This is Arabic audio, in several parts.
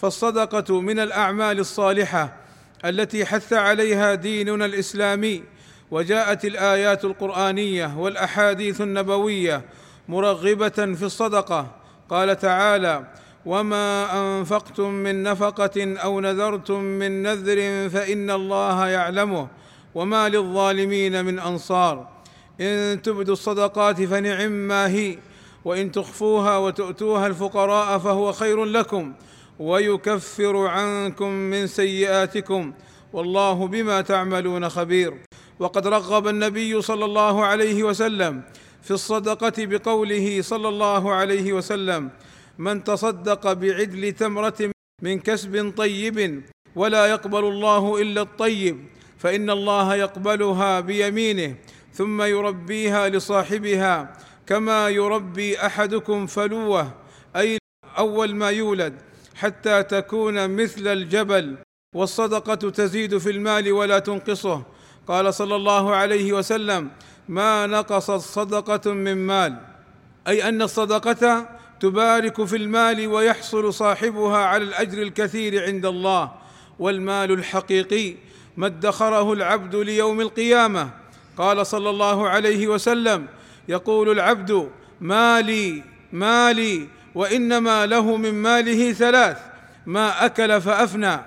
فالصدقة من الأعمال الصالحة التي حث عليها ديننا الإسلامي وجاءت الآيات القرآنية والأحاديث النبوية مرغبة في الصدقة. قال تعالى وما أنفقتم من نفقة أو نذرتم من نذر فإن الله يعلمه وما للظالمين من أنصار. إن تبدوا الصدقات فنعم ما هي وإن تخفوها وتؤتوها الفقراء فهو خير لكم ويكفر عنكم من سيئاتكم والله بما تعملون خبير. وقد رغب النبي صلى الله عليه وسلم في الصدقة بقوله صلى الله عليه وسلم من تصدق بعدل تمرة من كسب طيب ولا يقبل الله إلا الطيب فإن الله يقبلها بيمينه ثم يربيها لصاحبها كما يربي أحدكم فلوة. أي أول ما يولد. حتى تكون مثل الجبل والصدقة تزيد في المال ولا تنقصه. قال صلى الله عليه وسلم ما نقصت صدقة من مال. أي أن الصدقة تبارك في المال ويحصل صاحبها على الأجر الكثير عند الله. والمال الحقيقي ما ادخره العبد ليوم القيامة. قال صلى الله عليه وسلم يقول العبد مالي مالي وإنما له من ماله ثلاث ما أكل فأفنى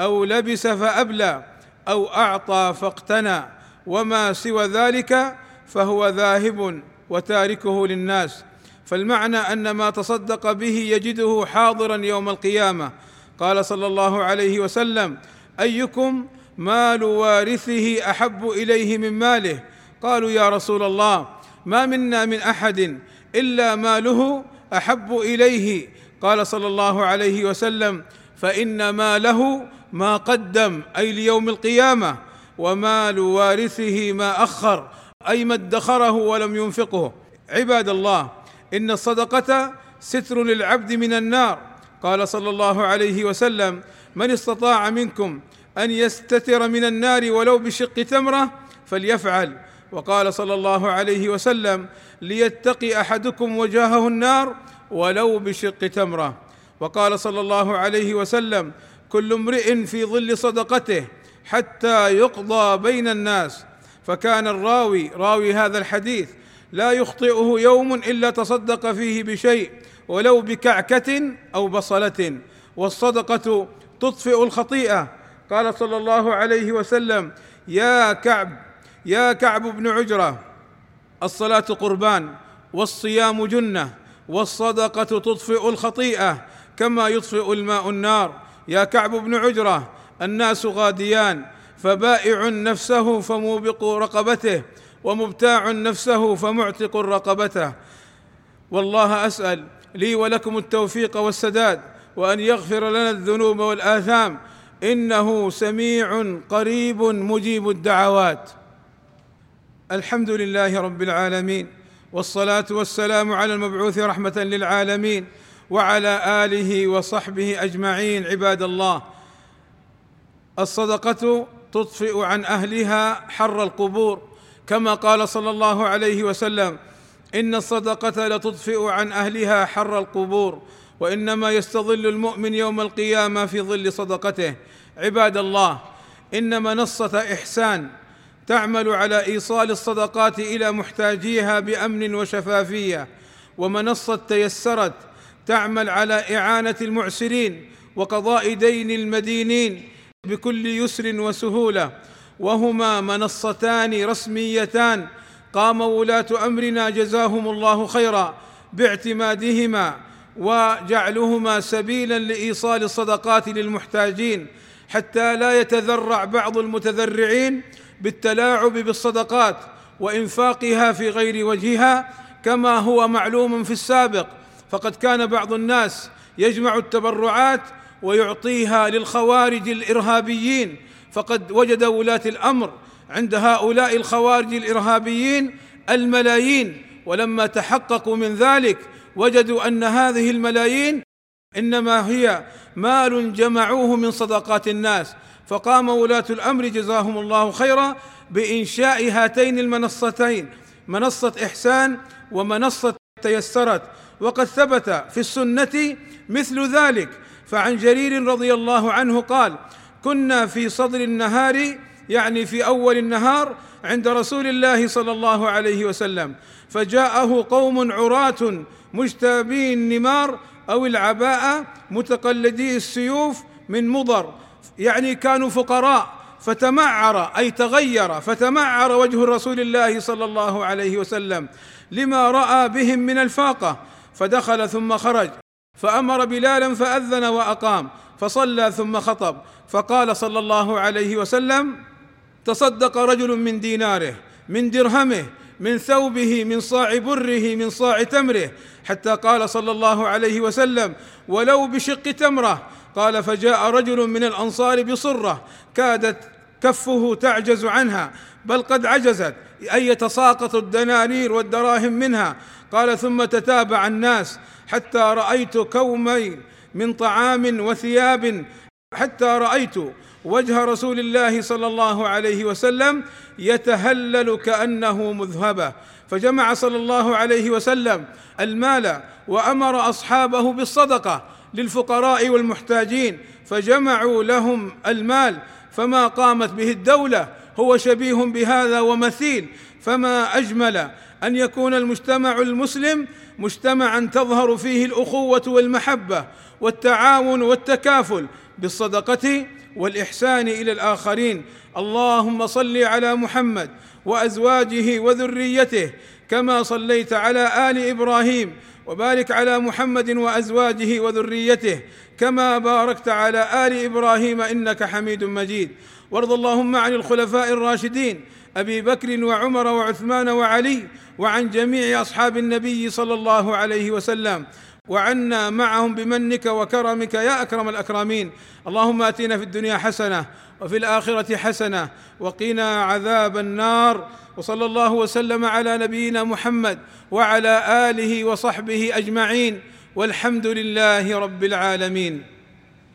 أو لبس فأبلى أو أعطى فاقتنى وما سوى ذلك فهو ذاهب وتاركه للناس. فالمعنى أن ما تصدق به يجده حاضرا يوم القيامة. قال صلى الله عليه وسلم أيكم مال وارثه أحب إليه من ماله؟ قالوا يا رسول الله ما منا من أحد إلا ماله أحب إليه. قال صلى الله عليه وسلم فإن ماله ما قدم أي ليوم القيامة ومال وارثه ما أخر أي ما ادخره ولم ينفقه. عباد الله إن الصدقة ستر للعبد من النار. قال صلى الله عليه وسلم من استطاع منكم أن يستتر من النار ولو بشق تمرة فليفعل. وقال صلى الله عليه وسلم ليتقي أحدكم وجاهه النار ولو بشق تمرة. وقال صلى الله عليه وسلم كل امرئ في ظل صدقته حتى يقضى بين الناس. فكان الراوي راوي هذا الحديث لا يخطئه يوم إلا تصدق فيه بشيء ولو بكعكة أو بصلة والصدقة تطفئ الخطيئة. قال صلى الله عليه وسلم يا كعب يا كعب بن عجرة الصلاة قربان والصيام جنة والصدقة تطفئ الخطيئة كما يطفئ الماء النار. يا كعب بن عجرة الناس غاديان فبائع نفسه فموبق رقبته ومبتاع نفسه فمعتق رقبته. والله أسأل لي ولكم التوفيق والسداد وأن يغفر لنا الذنوب والآثام. إنه سميع قريب مجيب الدعوات. الحمد لله رب العالمين والصلاة والسلام على المبعوث رحمة للعالمين وعلى آله وصحبه أجمعين عباد الله. الصدقة تطفئ عن أهلها حر القبور. كما قال صلى الله عليه وسلم إن الصدقة لتطفئ عن أهلها حر القبور وإنما يستظل المؤمن يوم القيامة في ظل صدقته. عباد الله إن منصة إحسان تعمل على إيصال الصدقات إلى محتاجيها بأمن وشفافية. ومنصة تيسرت تعمل على إعانة المعسرين وقضاء دين المدينين بكل يسر وسهولة. وهما منصتان رسميتان قام ولاة أمرنا جزاهم الله خيرا باعتمادهما وجعلهما سبيلا لإيصال الصدقات للمحتاجين حتى لا يتذرع بعض المتذرعين بالتلاعب بالصدقات وإنفاقها في غير وجهها كما هو معلوم في السابق. فقد كان بعض الناس يجمع التبرعات ويعطيها للخوارج الإرهابيين. فقد وجد ولاة الأمر عند هؤلاء الخوارج الإرهابيين الملايين. ولما تحققوا من ذلك وجدوا أن هذه الملايين إنما هي مال جمعوه من صدقات الناس. فقام ولاة الأمر جزاهم الله خيرا بإنشاء هاتين المنصتين منصة إحسان ومنصة تيسرت. وقد ثبت في السنة مثل ذلك فعن جرير رضي الله عنه قال كنا في صدر النهار يعني في أول النهار عند رسول الله صلى الله عليه وسلم فجاءه قوم عراة مجتابي النمار أو العباءه متقلدي السيوف من مضر يعني كانوا فقراء فتمعر أي تغير فتمعر وجه رسول الله صلى الله عليه وسلم لما رأى بهم من الفاقة فدخل ثم خرج فأمر بلالا فأذن وأقام فصلى ثم خطب فقال صلى الله عليه وسلم تصدق رجل من ديناره من درهمه من ثوبه من صاع بره من صاع تمره حتى قال صلى الله عليه وسلم ولو بشق تمره. قال فجاء رجل من الأنصار بصرة كادت كفه تعجز عنها بل قد عجزت أي يتساقط الدنانير والدراهم منها. قال ثم تتابع الناس حتى رأيت كومين من طعام وثياب حتى رأيت وجه رسول الله صلى الله عليه وسلم يتهلل كأنه مذهبة. فجمع صلى الله عليه وسلم المال وأمر أصحابه بالصدقة للفقراء والمحتاجين فجمعوا لهم المال فما قامت به الدولة هو شبيه بهذا ومثيل. فما أجمل أن يكون المجتمع المسلم مجتمعا تظهر فيه الأخوة والمحبة والتعاون والتكافل بالصدقة والإحسان إلى الآخرين. اللهم صل على محمد وأزواجه وذريته كما صليت على آل إبراهيم وبارك على محمد وأزواجه وذريته كما باركت على آل إبراهيم إنك حميد مجيد. وارض اللهم عن الخلفاء الراشدين أبي بكر وعمر وعثمان وعلي وعن جميع أصحاب النبي صلى الله عليه وسلم. وعنا معهم بمنك وكرمك يا أكرم الأكرمين. اللهم آتنا في الدنيا حسنة وفي الآخرة حسنة وقنا عذاب النار. وصلى الله وسلم على نبينا محمد وعلى آله وصحبه أجمعين. والحمد لله رب العالمين.